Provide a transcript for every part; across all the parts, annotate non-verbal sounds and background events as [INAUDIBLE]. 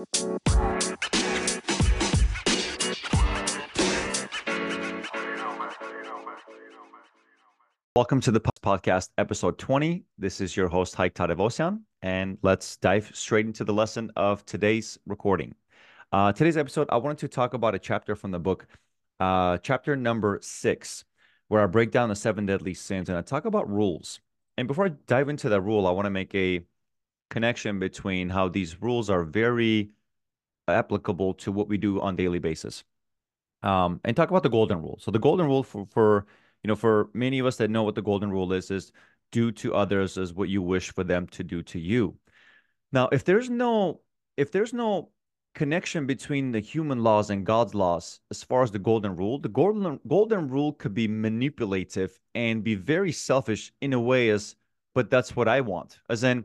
Welcome to the podcast, episode 20. This is your host, Hayk Tadevosyan, and let's dive straight into the lesson of today's recording. Uh, today's episode, I wanted to talk about a chapter from the book, uh, chapter number six, where I break down the seven deadly sins and I talk about rules. And before I dive into that rule, I want to make a connection between how these rules are very applicable to what we do on daily basis. Um, and talk about the golden rule. So the golden rule for, for you know, for many of us that know what the golden rule is, is do to others as what you wish for them to do to you. Now, if there's no if there's no connection between the human laws and God's laws as far as the golden rule, the golden golden rule could be manipulative and be very selfish in a way as but that's what I want. As in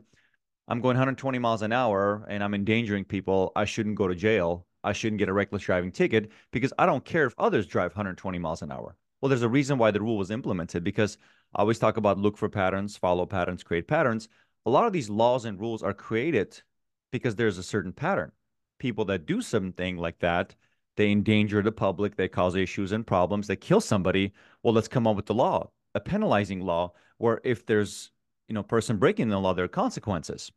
I'm going 120 miles an hour and I'm endangering people, I shouldn't go to jail. I shouldn't get a reckless driving ticket because I don't care if others drive 120 miles an hour. Well, there's a reason why the rule was implemented because I always talk about look for patterns, follow patterns, create patterns. A lot of these laws and rules are created because there's a certain pattern. People that do something like that, they endanger the public, they cause issues and problems, they kill somebody. Well, let's come up with the law, a penalizing law, where if there's you know person breaking the law, there are consequences.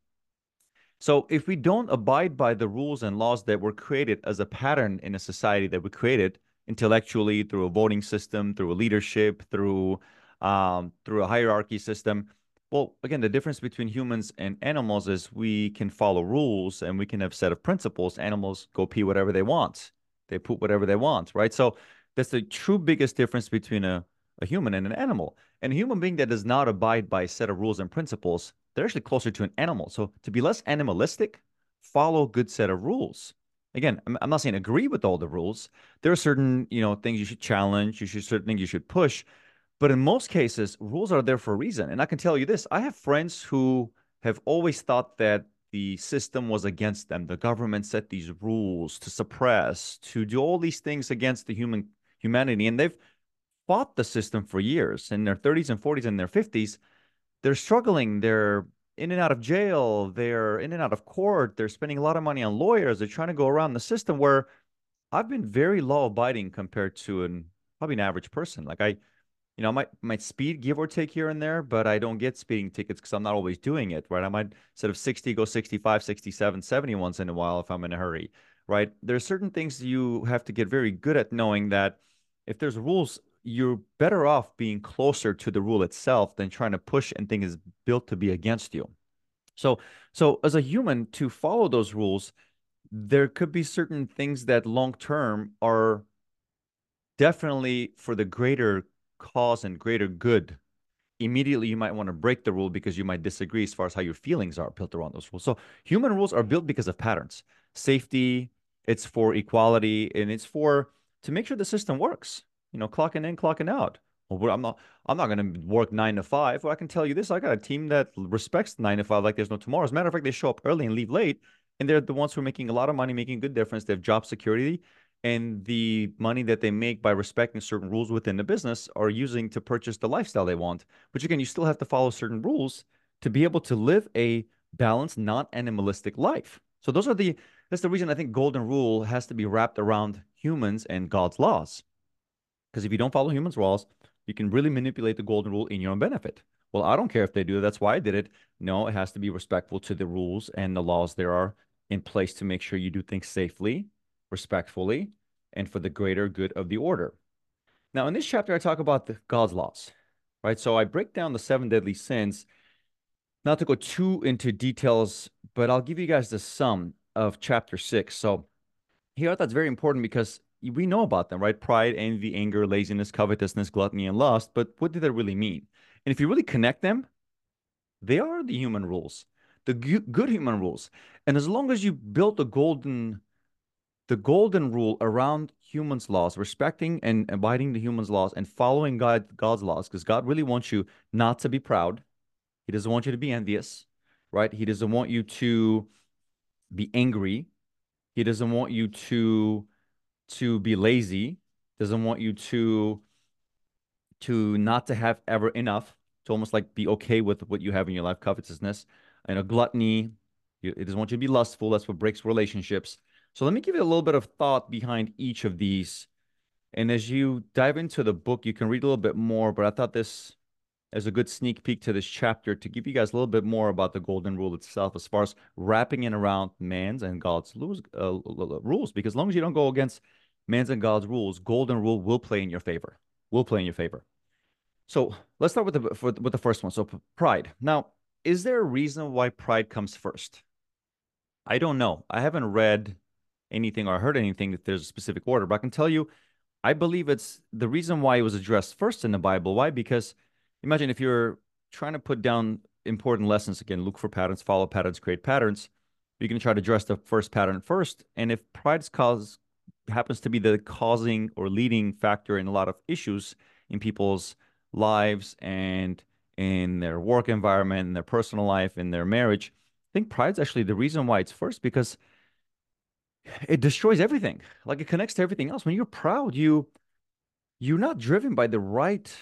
So if we don't abide by the rules and laws that were created as a pattern in a society that we created, intellectually through a voting system, through a leadership, through um, through a hierarchy system. Well, again, the difference between humans and animals is we can follow rules and we can have set of principles. Animals go pee whatever they want. They poop whatever they want, right? So that's the true biggest difference between a, a human and an animal. And a human being that does not abide by a set of rules and principles, they're actually closer to an animal. So to be less animalistic, follow a good set of rules again, I'm, I'm not saying agree with all the rules. There are certain, you know, things you should challenge, you should certain things you should push. But in most cases, rules are there for a reason. And I can tell you this, I have friends who have always thought that the system was against them. The government set these rules to suppress, to do all these things against the human humanity. And they've fought the system for years in their 30s and 40s and their 50s. They're struggling. They're in and out of jail, they're in and out of court, they're spending a lot of money on lawyers, they're trying to go around the system where I've been very law abiding compared to an probably an average person. Like I, you know, I might might speed give or take here and there, but I don't get speeding tickets because I'm not always doing it, right? I might instead of 60 go 65, 67, 70 once in a while if I'm in a hurry, right? There are certain things you have to get very good at knowing that if there's rules you're better off being closer to the rule itself than trying to push and think is built to be against you. So, so as a human, to follow those rules, there could be certain things that long term are definitely for the greater cause and greater good. Immediately, you might want to break the rule because you might disagree as far as how your feelings are built around those rules. So, human rules are built because of patterns, safety. It's for equality, and it's for to make sure the system works you know, clocking in, clocking out. Well, I'm not I'm not going to work nine to five. Well, I can tell you this: I got a team that respects nine to five like there's no tomorrow. As a matter of fact, they show up early and leave late, and they're the ones who are making a lot of money, making good difference. They have job security, and the money that they make by respecting certain rules within the business are using to purchase the lifestyle they want. But again, you still have to follow certain rules to be able to live a balanced, not animalistic life. So those are the that's the reason I think golden rule has to be wrapped around humans and God's laws. Because if you don't follow humans' laws, you can really manipulate the golden rule in your own benefit. Well, I don't care if they do. That's why I did it. No, it has to be respectful to the rules and the laws there are in place to make sure you do things safely, respectfully, and for the greater good of the order. Now, in this chapter, I talk about the God's laws, right? So I break down the seven deadly sins, not to go too into details, but I'll give you guys the sum of chapter six. So here, that's very important because we know about them, right? Pride, envy, anger, laziness, covetousness, gluttony, and lust. But what do they really mean? And if you really connect them, they are the human rules, the good human rules. And as long as you build the golden, the golden rule around humans' laws, respecting and abiding the humans' laws, and following God, God's laws, because God really wants you not to be proud. He doesn't want you to be envious, right? He doesn't want you to be angry. He doesn't want you to to be lazy, doesn't want you to to not to have ever enough, to almost like be okay with what you have in your life, covetousness, and a gluttony, It doesn't want you to be lustful. That's what breaks relationships. So let me give you a little bit of thought behind each of these. And as you dive into the book, you can read a little bit more. But I thought this as a good sneak peek to this chapter to give you guys a little bit more about the golden rule itself as far as wrapping in around man's and God's uh, rules. Because as long as you don't go against man's and God's rules, golden rule will play in your favor. Will play in your favor. So let's start with the with the first one. So pride. Now, is there a reason why pride comes first? I don't know. I haven't read anything or heard anything that there's a specific order, but I can tell you, I believe it's the reason why it was addressed first in the Bible. Why? Because imagine if you're trying to put down important lessons again, look for patterns, follow patterns, create patterns. You're going to try to address the first pattern first. And if pride's cause happens to be the causing or leading factor in a lot of issues in people's lives and in their work environment, in their personal life, in their marriage. I think pride's actually the reason why it's first because it destroys everything. Like it connects to everything else. When you're proud, you you're not driven by the right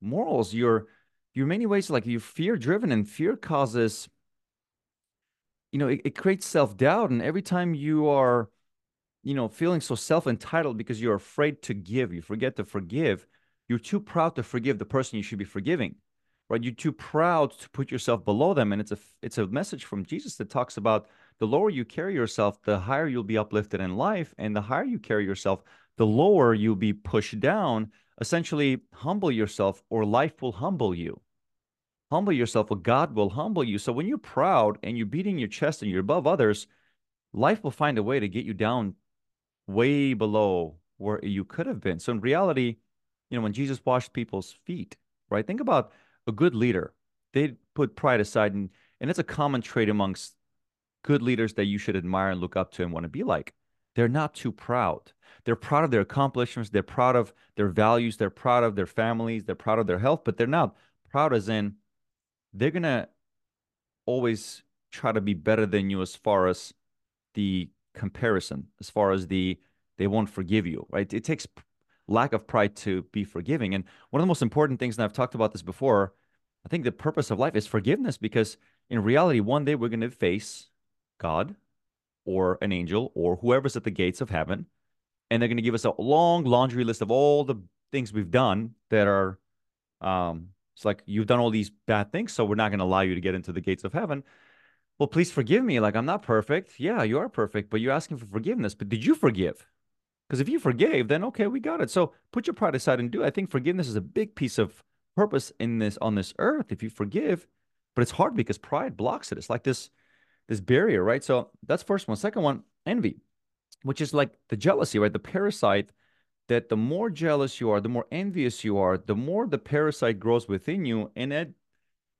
morals. You're you're many ways like you're fear driven and fear causes you know it, it creates self-doubt and every time you are you know feeling so self-entitled because you're afraid to give you forget to forgive you're too proud to forgive the person you should be forgiving, right? You're too proud to put yourself below them. And it's a it's a message from Jesus that talks about the lower you carry yourself, the higher you'll be uplifted in life, and the higher you carry yourself, the lower you'll be pushed down. Essentially, humble yourself, or life will humble you. Humble yourself, or God will humble you. So when you're proud and you're beating your chest and you're above others, life will find a way to get you down way below where you could have been. So in reality, you know, when Jesus washed people's feet, right? Think about a good leader. They put pride aside, and, and it's a common trait amongst good leaders that you should admire and look up to and want to be like. They're not too proud. They're proud of their accomplishments. They're proud of their values. They're proud of their families. They're proud of their health, but they're not proud as in they're going to always try to be better than you as far as the comparison, as far as the they won't forgive you, right? It takes lack of pride to be forgiving. And one of the most important things, and I've talked about this before, I think the purpose of life is forgiveness because in reality, one day we're going to face God or an angel or whoever's at the gates of heaven. And they're going to give us a long laundry list of all the things we've done that are, um, it's like you've done all these bad things, so we're not going to allow you to get into the gates of heaven. Well, please forgive me. Like, I'm not perfect. Yeah, you are perfect, but you're asking for forgiveness. But did you forgive? Because if you forgave, then okay, we got it. So put your pride aside and do. I think forgiveness is a big piece of purpose in this on this earth. If you forgive, but it's hard because pride blocks it. It's like this this barrier, right? So that's first one. Second one, envy, which is like the jealousy, right? The parasite that the more jealous you are, the more envious you are, the more the parasite grows within you, and it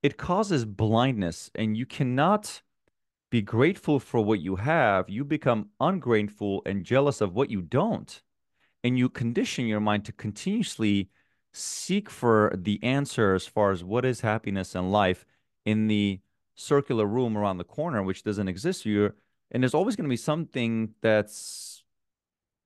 it causes blindness, and you cannot be grateful for what you have, you become ungrateful and jealous of what you don't. And you condition your mind to continuously seek for the answer as far as what is happiness in life in the circular room around the corner, which doesn't exist here. And there's always going to be something that's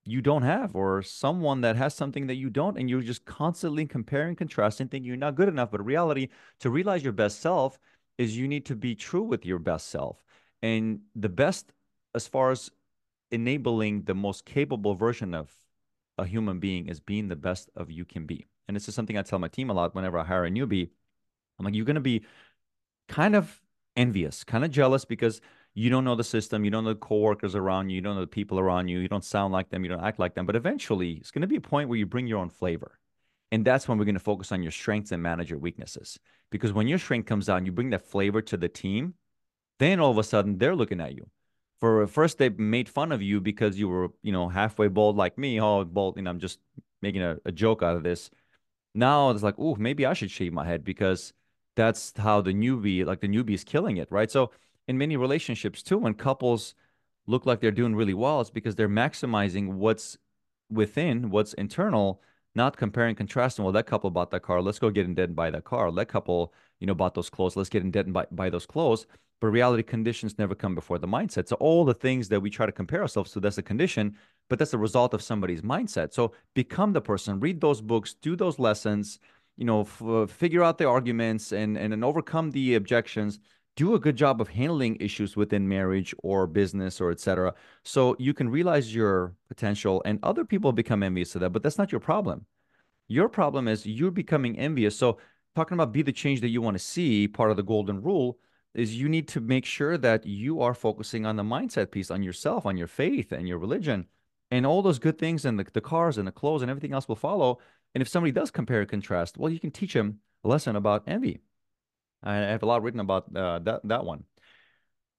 you don't have, or someone that has something that you don't, and you're just constantly comparing, contrasting, thinking you're not good enough. But reality, to realize your best self, is you need to be true with your best self. And the best, as far as enabling the most capable version of a human being, is being the best of you can be. And this is something I tell my team a lot whenever I hire a newbie. I'm like, you're going to be kind of envious, kind of jealous because you don't know the system, you don't know the coworkers around you, you don't know the people around you, you don't sound like them, you don't act like them. But eventually, it's going to be a point where you bring your own flavor. And that's when we're going to focus on your strengths and manage your weaknesses. Because when your strength comes out, you bring that flavor to the team, then all of a sudden they're looking at you. For first, they made fun of you because you were, you know, halfway bald like me. Oh, bald, and I'm just making a, a joke out of this. Now it's like, oh, maybe I should shave my head because that's how the newbie, like the newbie is killing it, right? So in many relationships too, when couples look like they're doing really well, it's because they're maximizing what's within, what's internal, not comparing, contrasting. Well, that couple bought that car. Let's go get in debt and buy that car. That couple, you know, bought those clothes. Let's get in debt and buy, buy those clothes but reality conditions never come before the mindset. So all the things that we try to compare ourselves to, that's a condition, but that's the result of somebody's mindset. So become the person, read those books, do those lessons, you know, f- uh, figure out the arguments and, and and overcome the objections. do a good job of handling issues within marriage or business or etc. So you can realize your potential and other people become envious of that, but that's not your problem. Your problem is you're becoming envious. So talking about be the change that you want to see, part of the golden rule is you need to make sure that you are focusing on the mindset piece, on yourself, on your faith and your religion, and all those good things and the, the cars and the clothes and everything else will follow. And if somebody does compare and contrast, well, you can teach them a lesson about envy. I have a lot written about uh, that that one.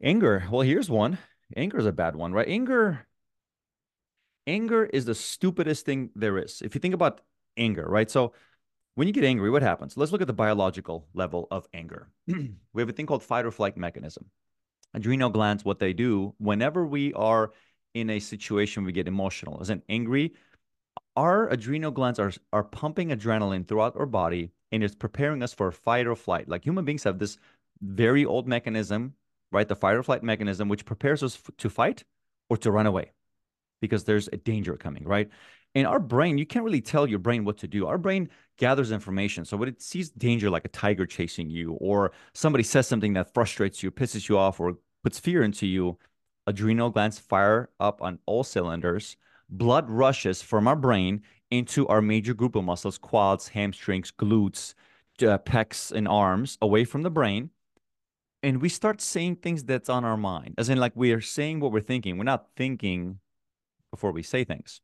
Anger. Well, here's one. Anger is a bad one, right? Anger. Anger is the stupidest thing there is. If you think about anger, right? So when you get angry, what happens? Let's look at the biological level of anger. [CLEARS THROAT] we have a thing called fight or flight mechanism. Adrenal glands, what they do whenever we are in a situation we get emotional, as an angry, our adrenal glands are, are pumping adrenaline throughout our body and it's preparing us for fight or flight. Like human beings have this very old mechanism, right? The fight or flight mechanism, which prepares us to fight or to run away because there's a danger coming, right? In our brain, you can't really tell your brain what to do. Our brain gathers information. So when it sees danger, like a tiger chasing you, or somebody says something that frustrates you, pisses you off, or puts fear into you, adrenal glands fire up on all cylinders. Blood rushes from our brain into our major group of muscles, quads, hamstrings, glutes, uh, pecs, and arms, away from the brain. And we start saying things that's on our mind, as in, like, we are saying what we're thinking. We're not thinking before we say things.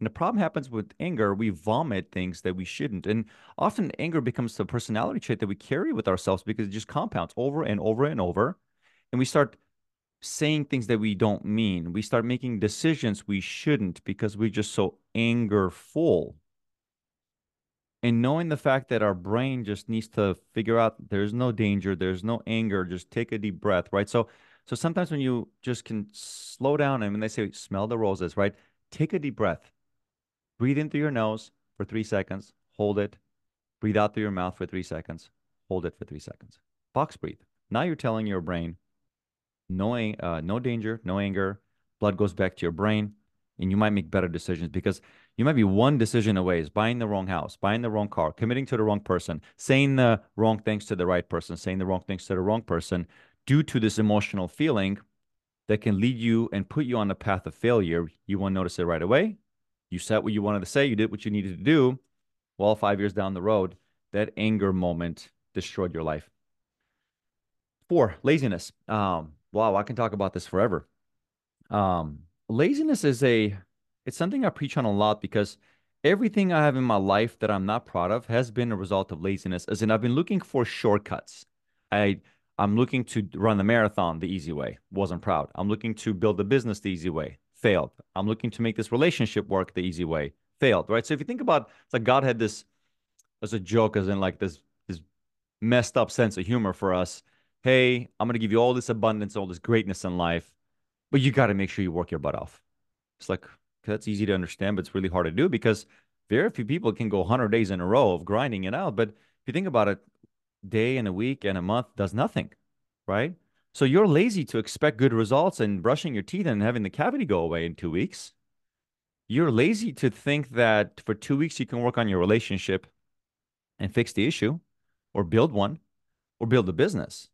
And the problem happens with anger, we vomit things that we shouldn't. And often anger becomes the personality trait that we carry with ourselves because it just compounds over and over and over. And we start saying things that we don't mean. We start making decisions we shouldn't because we're just so angerful. And knowing the fact that our brain just needs to figure out there's no danger, there's no anger, just take a deep breath, right? So so sometimes when you just can slow down and when they say smell the roses, right? Take a deep breath Breathe in through your nose for three seconds, hold it. Breathe out through your mouth for three seconds, hold it for three seconds. Box breathe. Now you're telling your brain, no, uh, no danger, no anger. Blood goes back to your brain, and you might make better decisions because you might be one decision away is buying the wrong house, buying the wrong car, committing to the wrong person, saying the wrong things to the right person, saying the wrong things to the wrong person due to this emotional feeling that can lead you and put you on the path of failure. You won't notice it right away. You said what you wanted to say, you did what you needed to do. Well, five years down the road, that anger moment destroyed your life. Four, laziness. Um, wow, I can talk about this forever. Um, laziness is a it's something I preach on a lot because everything I have in my life that I'm not proud of has been a result of laziness. As in, I've been looking for shortcuts. I I'm looking to run the marathon the easy way. Wasn't proud. I'm looking to build a business the easy way failed. I'm looking to make this relationship work the easy way, failed, right? So if you think about it's like God had this as a joke, as in like this this messed up sense of humor for us. Hey, I'm gonna give you all this abundance, all this greatness in life, but you got to make sure you work your butt off. It's like that's easy to understand, but it's really hard to do because very few people can go 100 days in a row of grinding it out. But if you think about it, day and a week and a month does nothing, right? So you're lazy to expect good results and brushing your teeth and having the cavity go away in two weeks. You're lazy to think that for two weeks you can work on your relationship and fix the issue or build one or build a business.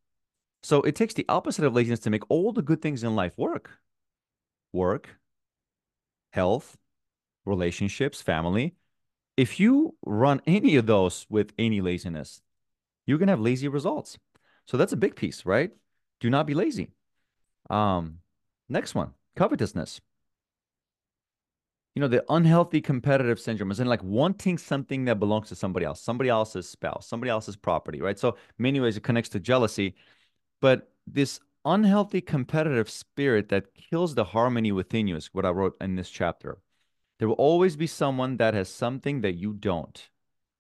So it takes the opposite of laziness to make all the good things in life work. Work, health, relationships, family. If you run any of those with any laziness, you're going to have lazy results. So that's a big piece, right? Do not be lazy. Um, next one, covetousness. You know, the unhealthy competitive syndrome is in like wanting something that belongs to somebody else, somebody else's spouse, somebody else's property, right? So many ways it connects to jealousy, but this unhealthy competitive spirit that kills the harmony within you is what I wrote in this chapter. There will always be someone that has something that you don't,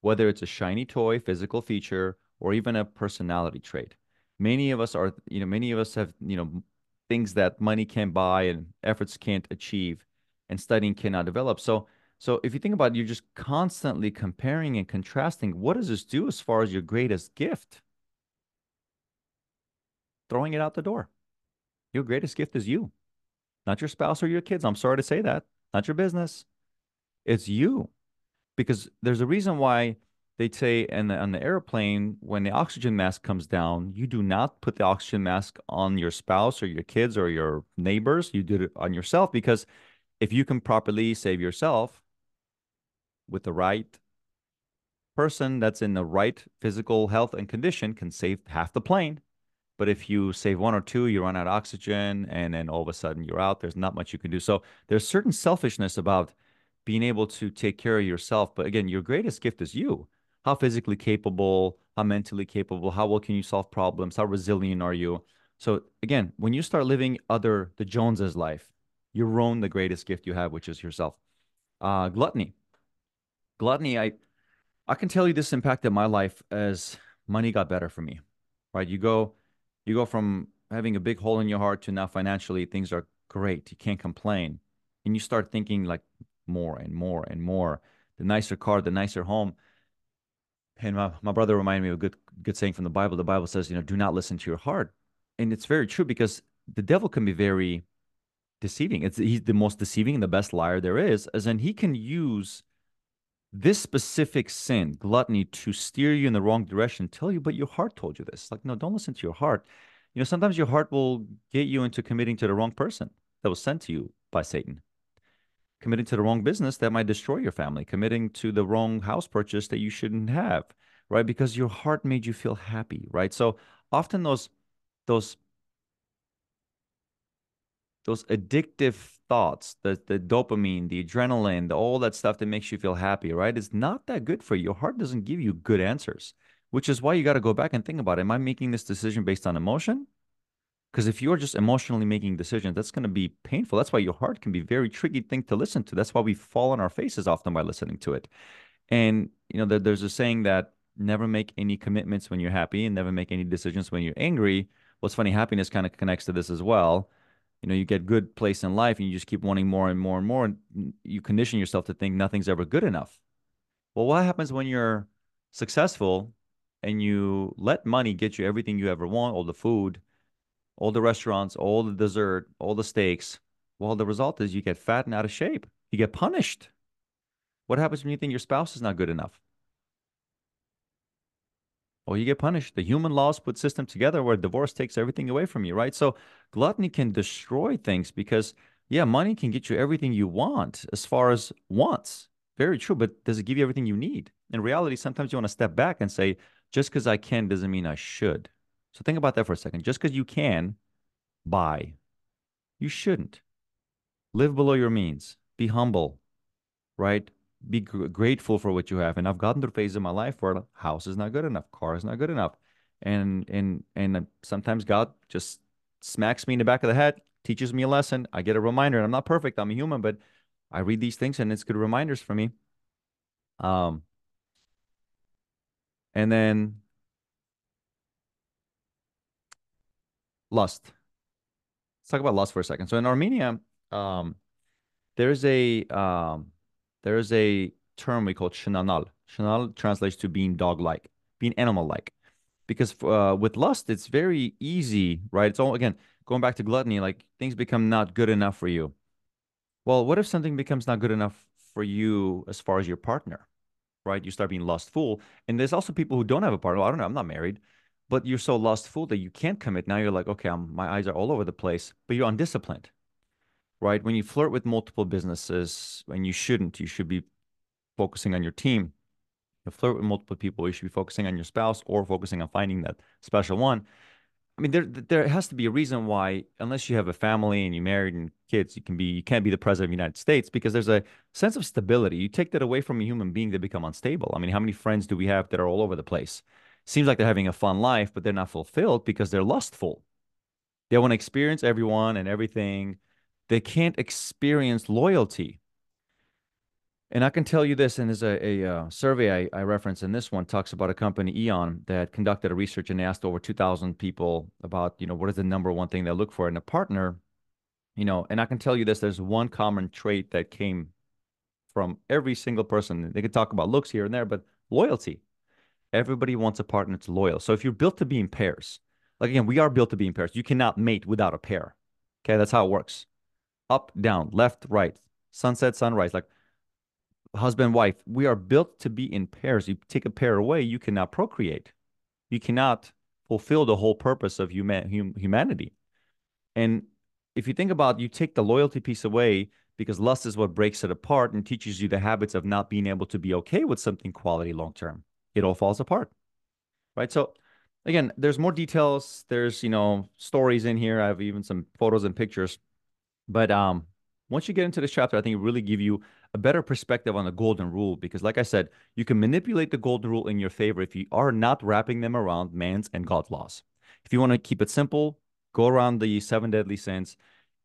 whether it's a shiny toy, physical feature, or even a personality trait. Many of us are you know many of us have you know things that money can't buy and efforts can't achieve and studying cannot develop. So so if you think about it you're just constantly comparing and contrasting. What does this do as far as your greatest gift? Throwing it out the door. Your greatest gift is you. Not your spouse or your kids. I'm sorry to say that. Not your business. It's you. Because there's a reason why they say and on the airplane when the oxygen mask comes down you do not put the oxygen mask on your spouse or your kids or your neighbors. You do it on yourself because if you can properly save yourself with the right person that's in the right physical health and condition can save half the plane. But if you save one or two you run out of oxygen and then all of a sudden you're out there's not much you can do. So there's certain selfishness about being able to take care of yourself. But again your greatest gift is you how physically capable, how mentally capable, how well can you solve problems, how resilient are you? So again, when you start living other the Joneses life, you own the greatest gift you have, which is yourself. Uh, gluttony. Gluttony, I I can tell you this impacted my life as money got better for me. Right? You go you go from having a big hole in your heart to now financially things are great. You can't complain. And you start thinking like more and more and more. The nicer car, the nicer home and my, my brother reminded me of a good good saying from the Bible. The Bible says, you know, do not listen to your heart. And it's very true because the devil can be very deceiving. It's he's the most deceiving and the best liar there is, as in he can use this specific sin, gluttony, to steer you in the wrong direction, tell you, but your heart told you this. Like, no, don't listen to your heart. You know, sometimes your heart will get you into committing to the wrong person that was sent to you by Satan committing to the wrong business that might destroy your family, committing to the wrong house purchase that you shouldn't have, right? Because your heart made you feel happy, right? So often those those those addictive thoughts, the the dopamine, the adrenaline, the, all that stuff that makes you feel happy, right? Is not that good for you. Your heart doesn't give you good answers, which is why you got to go back and think about: Am I making this decision based on emotion, because if you're just emotionally making decisions, that's going to be painful. That's why your heart can be very tricky thing to listen to. That's why we fall on our faces often by listening to it. And, you know, there, there's a saying that never make any commitments when you're happy and never make any decisions when you're angry. What's funny, happiness kind of connects to this as well. You know, you get good place in life and you just keep wanting more and more and more. And you condition yourself to think nothing's ever good enough. Well, what happens when you're successful and you let money get you everything you ever want, all the food, all the restaurants, all the dessert, all the steaks. Well, the result is you get fat and out of shape. You get punished. What happens when you think your spouse is not good enough? Well, you get punished. The human laws put system together where divorce takes everything away from you, right? So gluttony can destroy things because, yeah, money can get you everything you want as far as wants. Very true. But does it give you everything you need? In reality, sometimes you want to step back and say, just because I can doesn't mean I should. So think about that for a second. Just because you can buy, you shouldn't. Live below your means. Be humble, right? Be gr- grateful for what you have. And I've gotten to a phase in my life where house is not good enough, car is not good enough, and and and sometimes God just smacks me in the back of the head, teaches me a lesson. I get a reminder. And I'm not perfect. I'm a human, but I read these things and it's good reminders for me. Um, and then lust. Let's talk about lust for a second. So in Armenia, um, there's a um, there's a term we call shenanal. Shenanal translates to being dog-like, being animal-like. Because uh, with lust, it's very easy, right? It's all again going back to gluttony. Like things become not good enough for you. Well, what if something becomes not good enough for you as far as your partner, right? You start being lustful, and there's also people who don't have a partner. Well, I don't know. I'm not married but you're so lustful that you can't commit. Now you're like, okay, I'm, my eyes are all over the place, but you're undisciplined, right? When you flirt with multiple businesses, and you shouldn't, you should be focusing on your team. You flirt with multiple people, you should be focusing on your spouse or focusing on finding that special one. I mean, there there has to be a reason why, unless you have a family and you're married and kids, you can be you can't be the president of the United States because there's a sense of stability. You take that away from a human being, they become unstable. I mean, how many friends do we have that are all over the place? Seems like they're having a fun life, but they're not fulfilled because they're lustful. They want to experience everyone and everything. They can't experience loyalty. And I can tell you this, and there's a, a uh, survey I, I reference in this one talks about a company, Eon, that conducted a research and asked over 2,000 people about, you know, what is the number one thing they look for in a partner, you know, and I can tell you this, there's one common trait that came from every single person. They could talk about looks here and there, but loyalty. Everybody wants a partner that's loyal. So if you're built to be in pairs, like again, we are built to be in pairs. You cannot mate without a pair. Okay, that's how it works. Up, down, left, right, sunset, sunrise. Like husband wife we are built to be in pairs you take a pair away you cannot procreate you cannot fulfill the whole purpose of human hum, humanity and if you think about you take the loyalty piece away because lust is what breaks it apart and teaches you the habits of not being able to be okay with something quality long term it all falls apart right? So again there's more details. There's you know stories in here. I have even some photos and pictures. But um once you get into this chapter i think it really give you a better perspective on the golden rule because like i said you can manipulate the golden rule in your favor if you are not wrapping them around man's and god's laws. If you want to keep it simple go around the seven deadly sins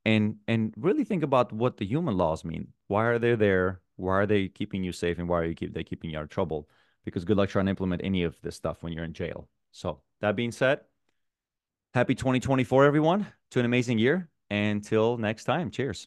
and and really think about what the human laws mean. Why are they there? Why are they keeping you safe and why are you keep they keeping you out of trouble because good luck trying to implement any of this stuff when you're in jail. So that being said happy 2024 everyone. To an amazing year. Until next time. Cheers